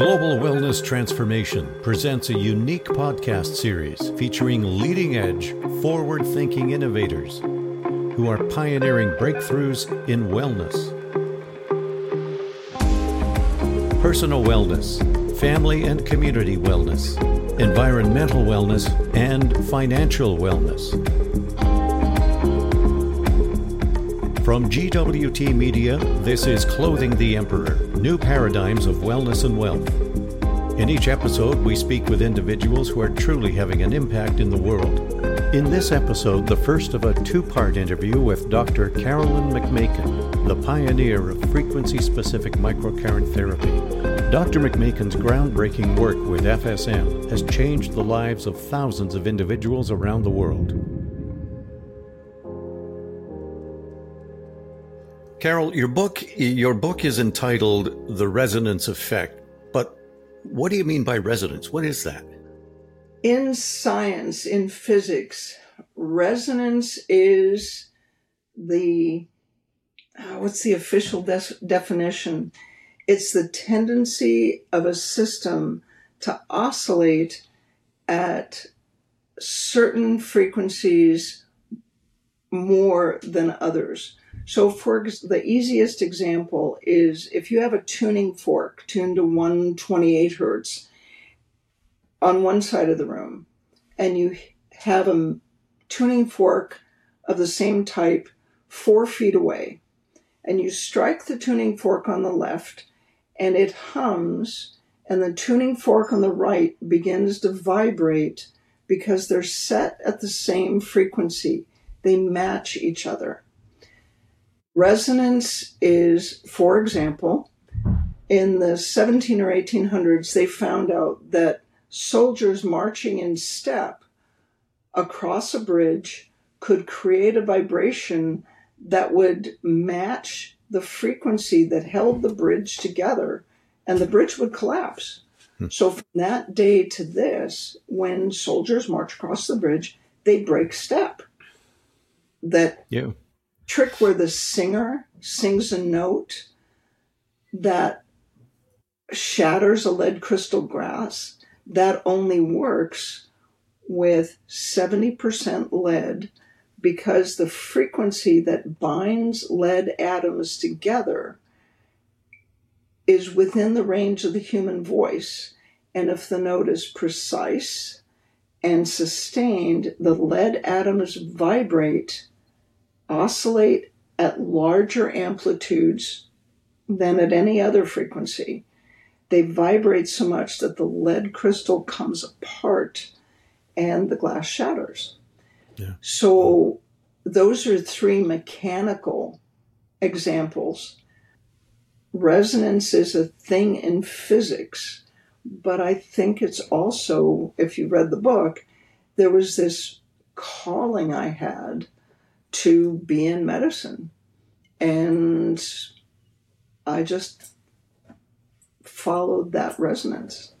Global Wellness Transformation presents a unique podcast series featuring leading edge, forward thinking innovators who are pioneering breakthroughs in wellness. Personal wellness, family and community wellness, environmental wellness, and financial wellness. From GWT Media, this is Clothing the Emperor New Paradigms of Wellness and Wealth. In each episode, we speak with individuals who are truly having an impact in the world. In this episode, the first of a two part interview with Dr. Carolyn McMakin, the pioneer of frequency specific microcurrent therapy. Dr. McMakin's groundbreaking work with FSM has changed the lives of thousands of individuals around the world. Carol, your book your book is entitled The Resonance Effect, what do you mean by resonance? What is that? In science, in physics, resonance is the uh, what's the official de- definition? It's the tendency of a system to oscillate at certain frequencies more than others. So, for the easiest example is if you have a tuning fork tuned to 128 hertz on one side of the room, and you have a tuning fork of the same type four feet away, and you strike the tuning fork on the left, and it hums, and the tuning fork on the right begins to vibrate because they're set at the same frequency. They match each other. Resonance is, for example, in the 17 or 1800s, they found out that soldiers marching in step across a bridge could create a vibration that would match the frequency that held the bridge together, and the bridge would collapse. Hmm. So, from that day to this, when soldiers march across the bridge, they break step. That yeah trick where the singer sings a note that shatters a lead crystal glass that only works with 70% lead because the frequency that binds lead atoms together is within the range of the human voice. And if the note is precise and sustained, the lead atoms vibrate oscillate at larger amplitudes than at any other frequency. They vibrate so much that the lead crystal comes apart and the glass shatters. Yeah. So, those are three mechanical examples. Resonance is a thing in physics, but I think it's also, if you read the book, there was this calling I had to be in medicine. And I just followed that resonance.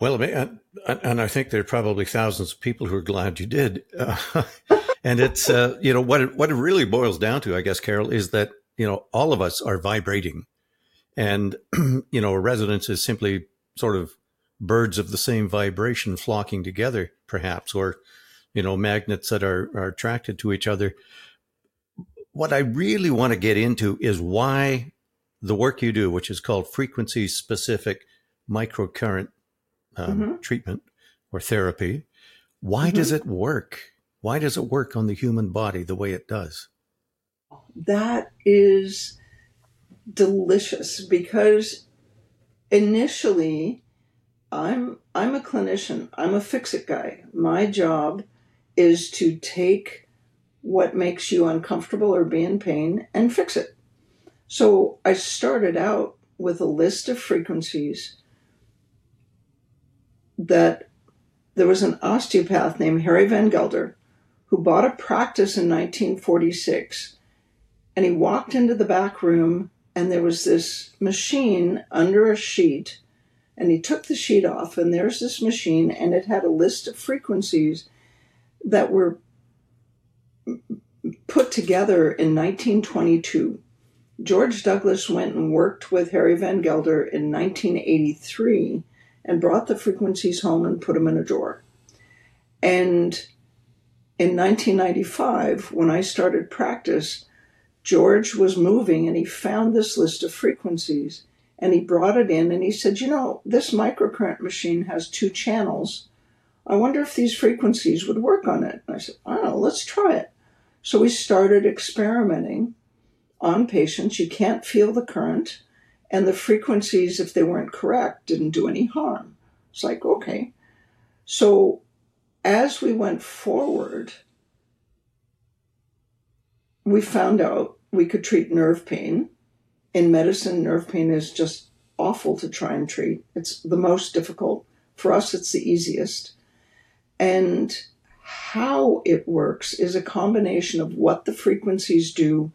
Well, and I think there are probably thousands of people who are glad you did. Uh, and it's, uh, you know, what it, what it really boils down to, I guess, Carol, is that, you know, all of us are vibrating. And, you know, a resonance is simply sort of birds of the same vibration flocking together, perhaps, or you know, magnets that are, are attracted to each other. What I really want to get into is why the work you do, which is called frequency specific microcurrent um, mm-hmm. treatment or therapy, why mm-hmm. does it work? Why does it work on the human body the way it does? That is delicious because initially I'm I'm a clinician. I'm a fix it guy. My job is to take what makes you uncomfortable or be in pain and fix it. So I started out with a list of frequencies that there was an osteopath named Harry Van Gelder who bought a practice in 1946 and he walked into the back room and there was this machine under a sheet and he took the sheet off and there's this machine and it had a list of frequencies that were put together in 1922 George Douglas went and worked with Harry Van Gelder in 1983 and brought the frequencies home and put them in a drawer. And in 1995, when I started practice, George was moving and he found this list of frequencies and he brought it in and he said, You know, this microcurrent machine has two channels. I wonder if these frequencies would work on it. And I said, I don't know, let's try it. So we started experimenting on patients. You can't feel the current, and the frequencies, if they weren't correct, didn't do any harm. It's like, okay. So as we went forward, we found out we could treat nerve pain. In medicine, nerve pain is just awful to try and treat. It's the most difficult. For us, it's the easiest. And how it works is a combination of what the frequencies do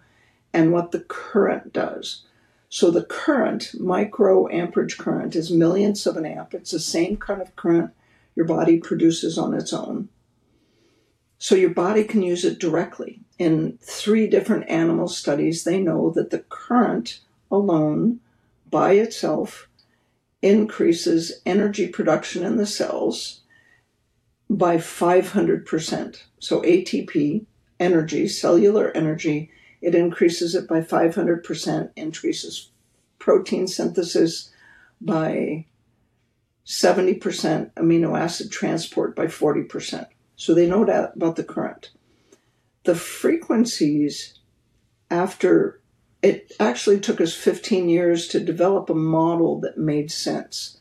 and what the current does. So the current, micro amperage current, is millions of an amp. It's the same kind of current your body produces on its own. So your body can use it directly. In three different animal studies, they know that the current alone by itself increases energy production in the cells by 500%. So ATP, energy, cellular energy, it increases it by 500%, increases protein synthesis by 70%, amino acid transport by 40%. So they know that about the current. The frequencies, after it actually took us 15 years to develop a model that made sense.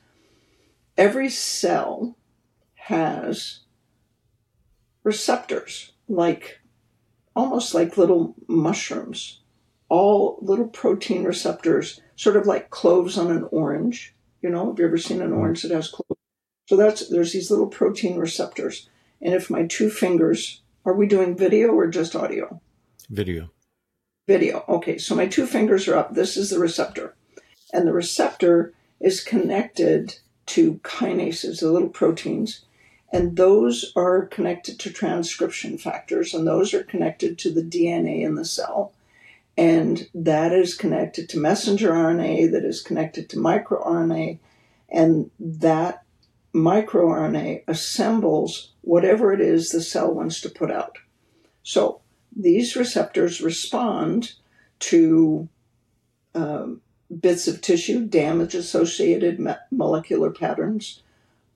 Every cell has receptors, like almost like little mushrooms, all little protein receptors, sort of like cloves on an orange. You know, have you ever seen an mm-hmm. orange that has cloves? So that's there's these little protein receptors. And if my two fingers, are we doing video or just audio? Video. Video. Okay, so my two fingers are up. This is the receptor. And the receptor is connected to kinases, the little proteins, and those are connected to transcription factors, and those are connected to the DNA in the cell. And that is connected to messenger RNA, that is connected to microRNA, and that microRNA assembles whatever it is the cell wants to put out. So these receptors respond to um, bits of tissue, damage associated molecular patterns,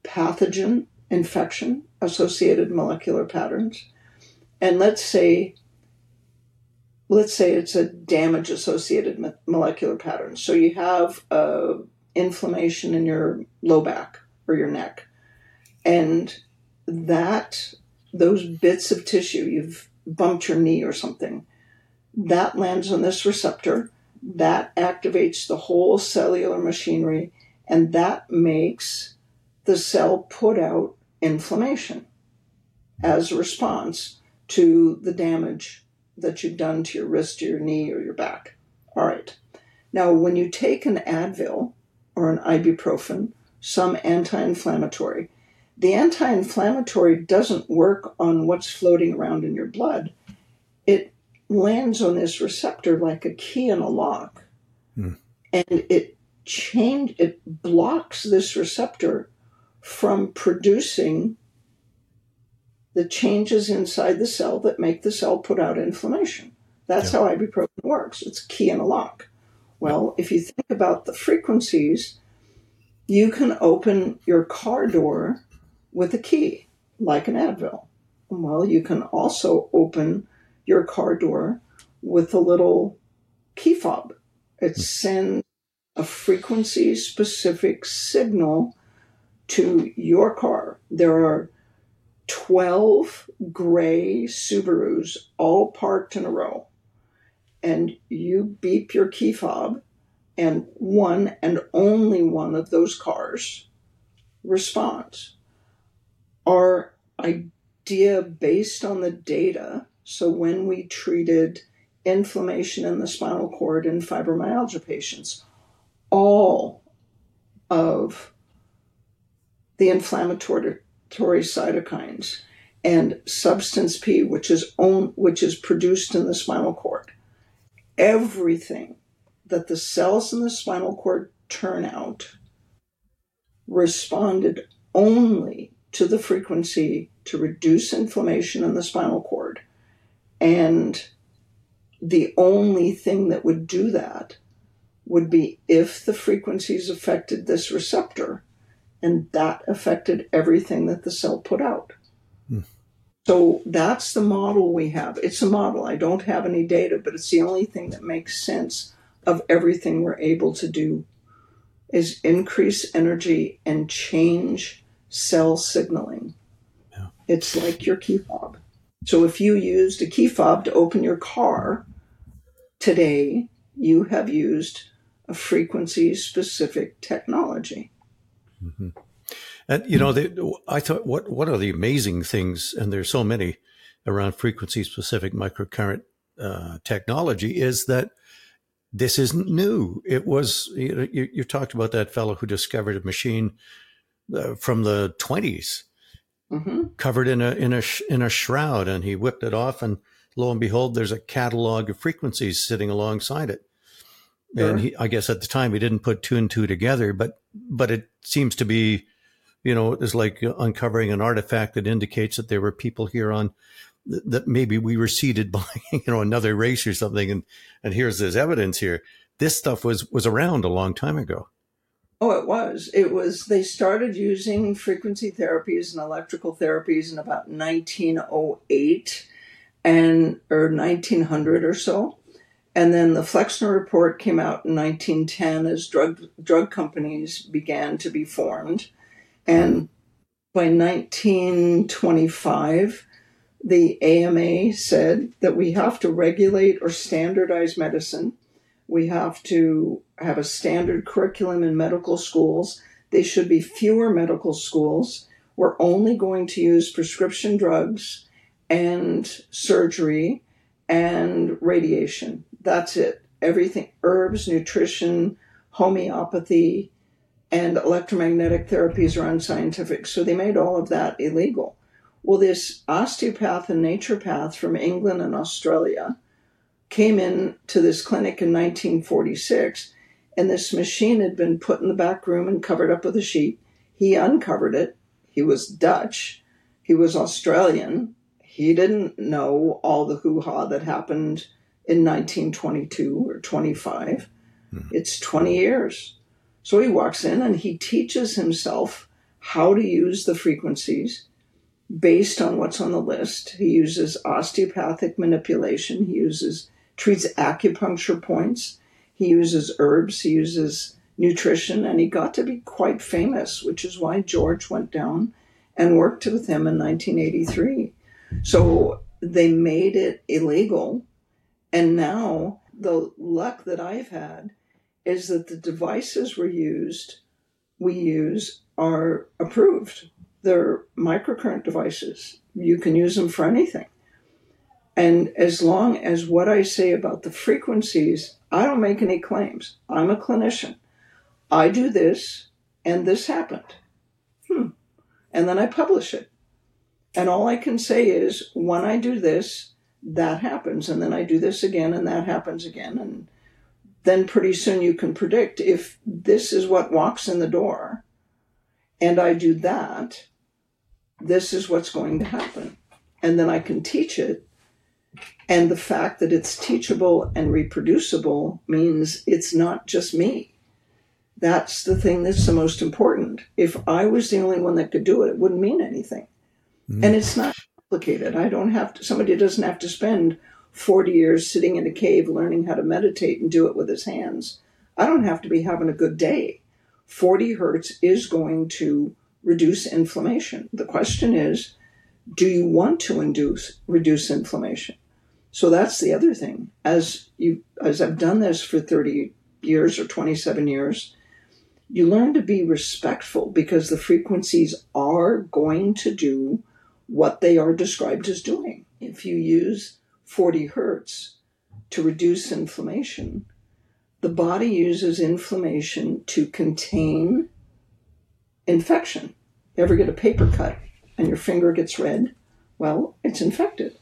pathogen infection associated molecular patterns. And let's say let's say it's a damage associated molecular pattern. So you have uh, inflammation in your low back or your neck, and that those bits of tissue you've bumped your knee or something that lands on this receptor that activates the whole cellular machinery and that makes the cell put out inflammation as a response to the damage that you've done to your wrist or your knee or your back. All right. Now, when you take an Advil or an ibuprofen, some anti inflammatory, the anti inflammatory doesn't work on what's floating around in your blood. It lands on this receptor like a key in a lock. Hmm. And it change it blocks this receptor from producing the changes inside the cell that make the cell put out inflammation. That's yeah. how ibuprofen works. It's key in a lock. Well, if you think about the frequencies, you can open your car door with a key, like an Advil. Well, you can also open your car door with a little key fob. It hmm. sends a frequency specific signal to your car. There are 12 gray Subarus all parked in a row. And you beep your key fob, and one and only one of those cars responds. Our idea based on the data, so when we treated inflammation in the spinal cord in fibromyalgia patients, all of the inflammatory cytokines and substance P, which is own, which is produced in the spinal cord. Everything that the cells in the spinal cord turn out responded only to the frequency to reduce inflammation in the spinal cord. And the only thing that would do that would be if the frequencies affected this receptor and that affected everything that the cell put out. Hmm. So that's the model we have. It's a model. I don't have any data, but it's the only thing that makes sense of everything we're able to do is increase energy and change cell signaling. Yeah. It's like your key fob. So if you used a key fob to open your car today, you have used a frequency specific technology. Mm-hmm. And you know, the, I thought what what are the amazing things, and there's so many around frequency specific microcurrent uh, technology, is that this isn't new. It was you, you, you, talked about that fellow who discovered a machine uh, from the 20s, mm-hmm. covered in a in a in a shroud, and he whipped it off, and lo and behold, there's a catalog of frequencies sitting alongside it. Sure. And he, I guess at the time he didn't put two and two together, but but it seems to be, you know, it's like uncovering an artifact that indicates that there were people here on that maybe we were seeded by you know another race or something, and and here's this evidence here. This stuff was was around a long time ago. Oh, it was. It was. They started using frequency therapies and electrical therapies in about 1908 and or 1900 or so and then the Flexner Report came out in 1910 as drug drug companies began to be formed, and by 1925, the AMA said that we have to regulate or standardize medicine. We have to have a standard curriculum in medical schools. They should be fewer medical schools. We're only going to use prescription drugs and surgery and radiation that's it. Everything herbs, nutrition, homeopathy, and electromagnetic therapies are unscientific. So they made all of that illegal. Well, this osteopath and naturopath from England and Australia came in to this clinic in 1946, and this machine had been put in the back room and covered up with a sheet. He uncovered it. He was Dutch. He was Australian. He didn't know all the hoo ha that happened in 1922 or 25. Hmm. It's 20 years. So he walks in and he teaches himself how to use the frequencies based on what's on the list. He uses osteopathic manipulation. He uses treats acupuncture points. He uses herbs. He uses nutrition, and he got to be quite famous, which is why George went down and worked with him in 1983. So they made it illegal and now the luck that I've had is that the devices we used, we use are approved. They're microcurrent devices. You can use them for anything. And as long as what I say about the frequencies, I don't make any claims. I'm a clinician. I do this, and this happened. Hmm. And then I publish it. And all I can say is when I do this, that happens and then i do this again and that happens again and then pretty soon you can predict if this is what walks in the door and i do that this is what's going to happen. And then i can teach it and the fact that it's teachable and reproducible means it's not just me. That's the thing that's the most important. If i was the only one that could do it it wouldn't mean anything mm. and it's not complicated. I don't have to, somebody doesn't have to spend 40 years sitting in a cave learning how to meditate and do it with his hands. I don't have to be having a good day. 40 hertz is going to reduce inflammation. The question is, do you want to induce reduce inflammation? So that's the other thing. As you as I've done this for 30 years or 27 years, you learn to be respectful because the frequencies are going to do what they are described as doing. If you use 40 hertz to reduce inflammation, the body uses inflammation to contain infection. You ever get a paper cut and your finger gets red? Well, it's infected.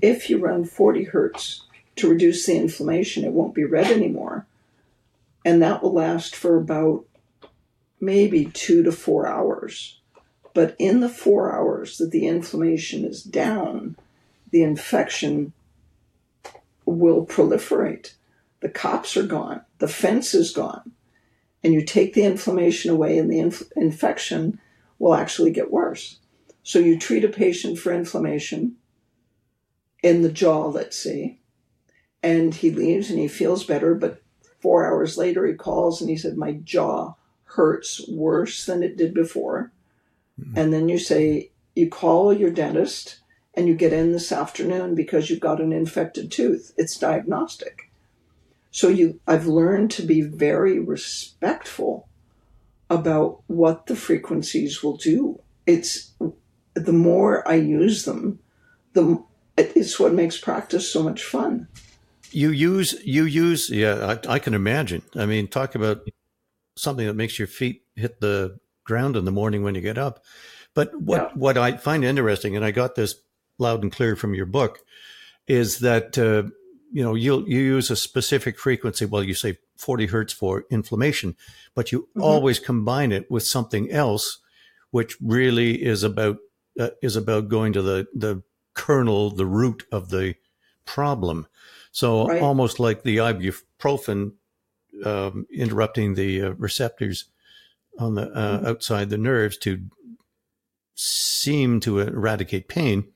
If you run 40 hertz to reduce the inflammation, it won't be red anymore. And that will last for about maybe two to four hours. But in the four hours that the inflammation is down, the infection will proliferate. The cops are gone, the fence is gone, and you take the inflammation away, and the inf- infection will actually get worse. So you treat a patient for inflammation in the jaw, let's say, and he leaves and he feels better, but four hours later he calls and he said, My jaw hurts worse than it did before. Mm-hmm. And then you say, You call your dentist and you get in this afternoon because you've got an infected tooth. It's diagnostic. So you I've learned to be very respectful about what the frequencies will do. It's the more I use them, the it's what makes practice so much fun. You use you use yeah, I, I can imagine. I mean, talk about something that makes your feet hit the ground in the morning when you get up. But what yeah. what I find interesting, and I got this loud and clear from your book is that uh, you know you you use a specific frequency. Well, you say 40 hertz for inflammation, but you mm-hmm. always combine it with something else, which really is about uh, is about going to the the kernel, the root of the problem. So right. almost like the ibuprofen um, interrupting the uh, receptors on the uh, mm-hmm. outside the nerves to seem to eradicate pain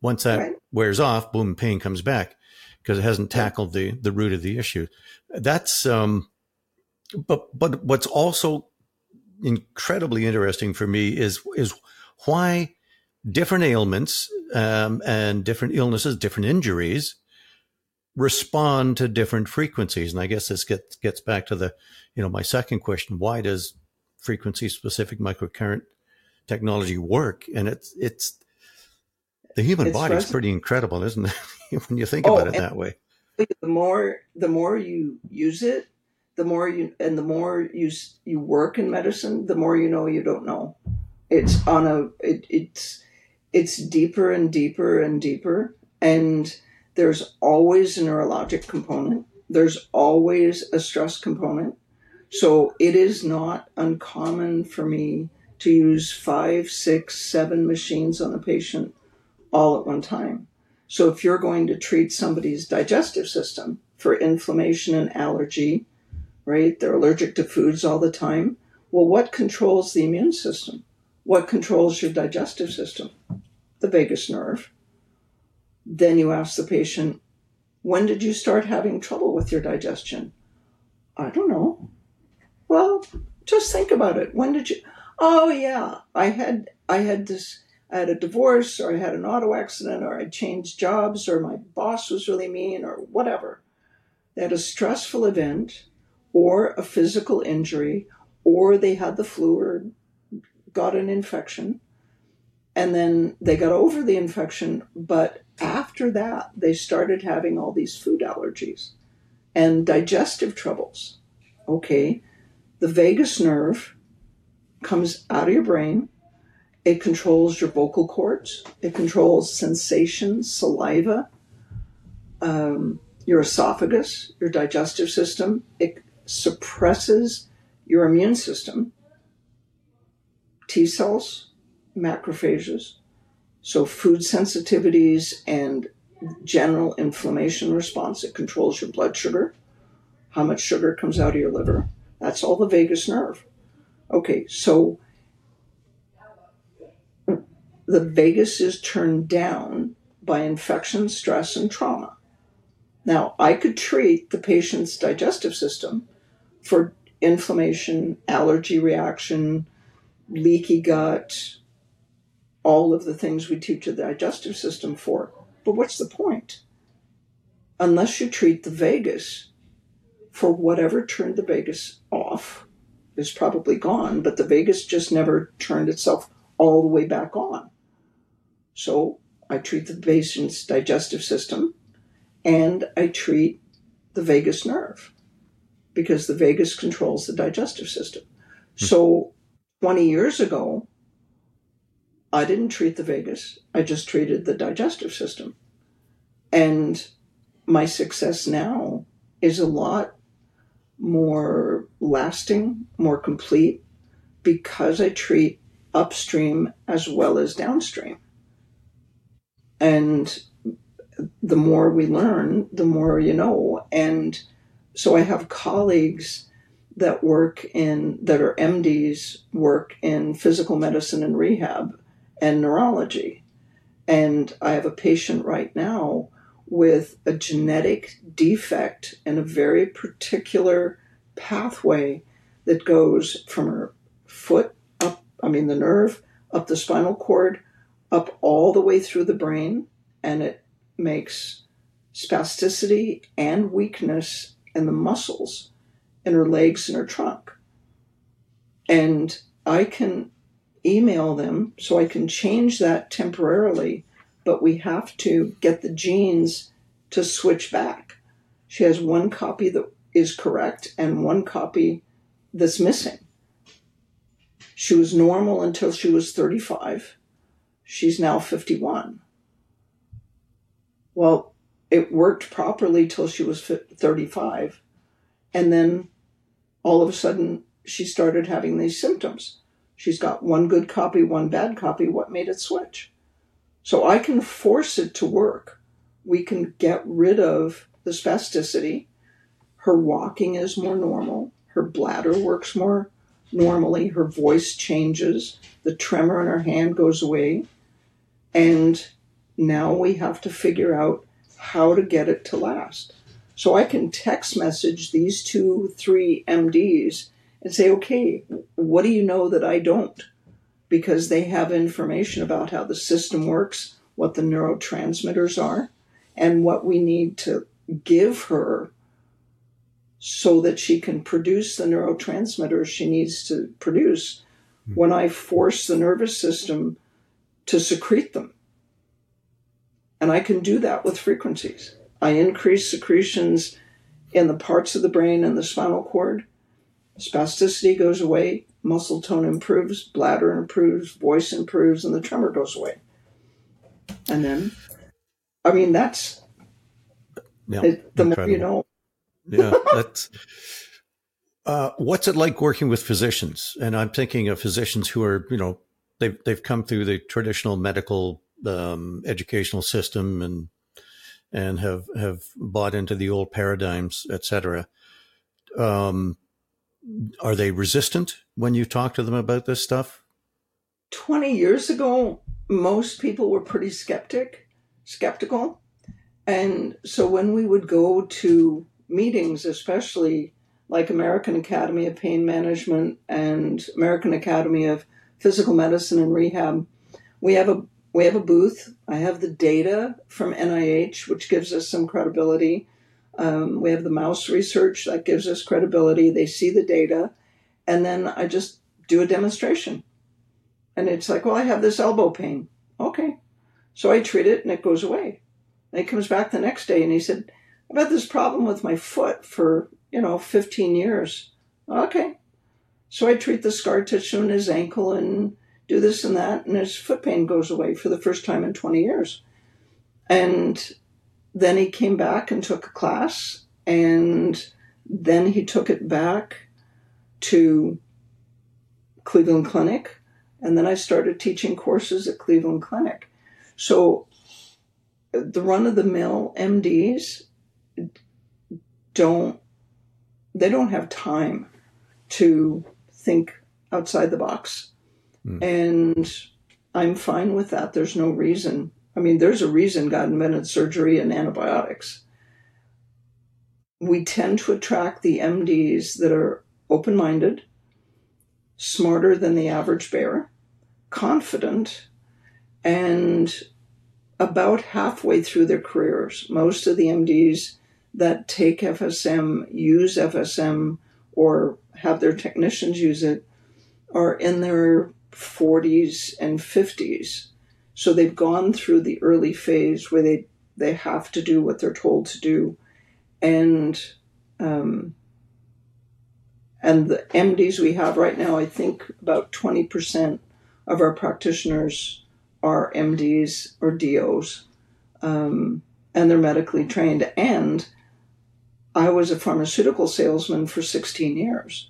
once that right. wears off, boom, pain comes back because it hasn't tackled the the root of the issue. That's um, but but what's also incredibly interesting for me is is why different ailments um, and different illnesses, different injuries respond to different frequencies. And I guess this gets gets back to the you know my second question: Why does frequency specific microcurrent technology work? And it's it's the human body is pretty incredible, isn't it? when you think oh, about it that way. The more the more you use it, the more you and the more you you work in medicine, the more you know you don't know. It's on a it, it's it's deeper and deeper and deeper, and there's always a neurologic component. There's always a stress component. So it is not uncommon for me to use five, six, seven machines on a patient all at one time. So if you're going to treat somebody's digestive system for inflammation and allergy, right? They're allergic to foods all the time. Well, what controls the immune system? What controls your digestive system? The vagus nerve. Then you ask the patient, when did you start having trouble with your digestion? I don't know. Well, just think about it. When did you? Oh yeah, I had I had this I had a divorce or I had an auto accident or I changed jobs or my boss was really mean or whatever. They had a stressful event or a physical injury or they had the flu or got an infection and then they got over the infection but after that they started having all these food allergies and digestive troubles okay the vagus nerve comes out of your brain it controls your vocal cords. It controls sensation, saliva, um, your esophagus, your digestive system. It suppresses your immune system, T cells, macrophages. So, food sensitivities and general inflammation response. It controls your blood sugar, how much sugar comes out of your liver. That's all the vagus nerve. Okay, so the vagus is turned down by infection, stress, and trauma. Now, I could treat the patient's digestive system for inflammation, allergy reaction, leaky gut, all of the things we teach the digestive system for. But what's the point? Unless you treat the vagus for whatever turned the vagus off, is probably gone, but the vagus just never turned itself all the way back on. So I treat the patient's digestive system and I treat the vagus nerve because the vagus controls the digestive system. Mm-hmm. So 20 years ago, I didn't treat the vagus, I just treated the digestive system. And my success now is a lot more lasting, more complete, because I treat upstream as well as downstream. And the more we learn, the more you know. And so I have colleagues that work in, that are MDs, work in physical medicine and rehab and neurology. And I have a patient right now with a genetic defect in a very particular pathway that goes from her foot up, I mean, the nerve, up the spinal cord, up all the way through the brain, and it makes spasticity and weakness in the muscles in her legs and her trunk. And I can email them so I can change that temporarily, but we have to get the genes to switch back. She has one copy that is correct and one copy that's missing. She was normal until she was 35. She's now 51. Well, it worked properly till she was 35. And then all of a sudden, she started having these symptoms. She's got one good copy, one bad copy. What made it switch? So I can force it to work. We can get rid of the spasticity. Her walking is more normal. Her bladder works more normally. Her voice changes. The tremor in her hand goes away. And now we have to figure out how to get it to last. So I can text message these two, three MDs and say, okay, what do you know that I don't? Because they have information about how the system works, what the neurotransmitters are, and what we need to give her so that she can produce the neurotransmitters she needs to produce when I force the nervous system to secrete them. And I can do that with frequencies. I increase secretions in the parts of the brain and the spinal cord. Spasticity goes away, muscle tone improves, bladder improves, voice improves, and the tremor goes away. And then, I mean, that's yeah, it, the incredible. more you know. yeah, that's. Uh, what's it like working with physicians? And I'm thinking of physicians who are, you know, they've they've come through the traditional medical um, educational system and and have have bought into the old paradigms, etc. Um, are they resistant when you talk to them about this stuff? Twenty years ago, most people were pretty skeptic, skeptical, and so when we would go to meetings, especially like American Academy of Pain Management and American Academy of Physical Medicine and Rehab, we have a we have a booth. I have the data from NIH, which gives us some credibility. Um, we have the mouse research that gives us credibility. They see the data. And then I just do a demonstration. And it's like, well, I have this elbow pain. Okay. So I treat it and it goes away. And he comes back the next day and he said, I've had this problem with my foot for, you know, 15 years. Okay. So I treat the scar tissue in his ankle and do this and that, and his foot pain goes away for the first time in 20 years. And then he came back and took a class, and then he took it back to Cleveland Clinic, and then I started teaching courses at Cleveland Clinic. So the run of the mill MDs don't they don't have time to think outside the box Mm. And I'm fine with that. There's no reason. I mean, there's a reason God invented surgery and antibiotics. We tend to attract the MDs that are open minded, smarter than the average bear, confident, and about halfway through their careers. Most of the MDs that take FSM, use FSM, or have their technicians use it are in their 40s and 50s. So they've gone through the early phase where they, they have to do what they're told to do. And, um, and the MDs we have right now, I think about 20% of our practitioners are MDs or DOs. Um, and they're medically trained. And I was a pharmaceutical salesman for 16 years.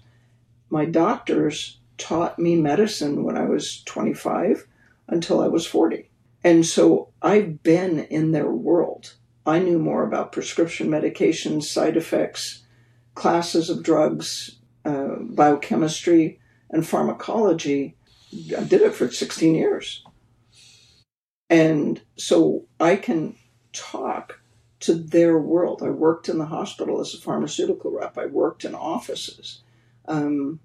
My doctors taught me medicine when I was 25 until I was 40. And so I've been in their world. I knew more about prescription medications, side effects, classes of drugs, uh, biochemistry, and pharmacology. I did it for 16 years. And so I can talk to their world. I worked in the hospital as a pharmaceutical rep, I worked in offices. Um,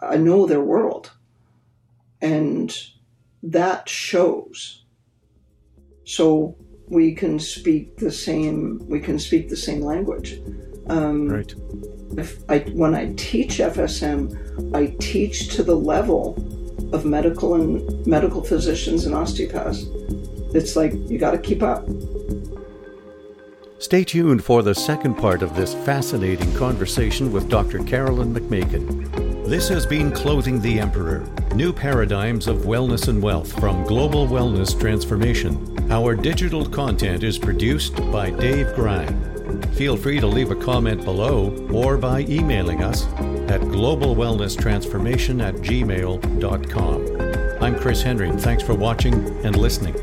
I know their world. And that shows. So we can speak the same. We can speak the same language. Um, right. If I, when I teach FSM, I teach to the level of medical and medical physicians and osteopaths. It's like you got to keep up. Stay tuned for the second part of this fascinating conversation with Dr. Carolyn McMakin. This has been Clothing the Emperor New Paradigms of Wellness and Wealth from Global Wellness Transformation. Our digital content is produced by Dave Grind. Feel free to leave a comment below or by emailing us at globalwellnesstransformation at gmail.com. I'm Chris Henry. Thanks for watching and listening.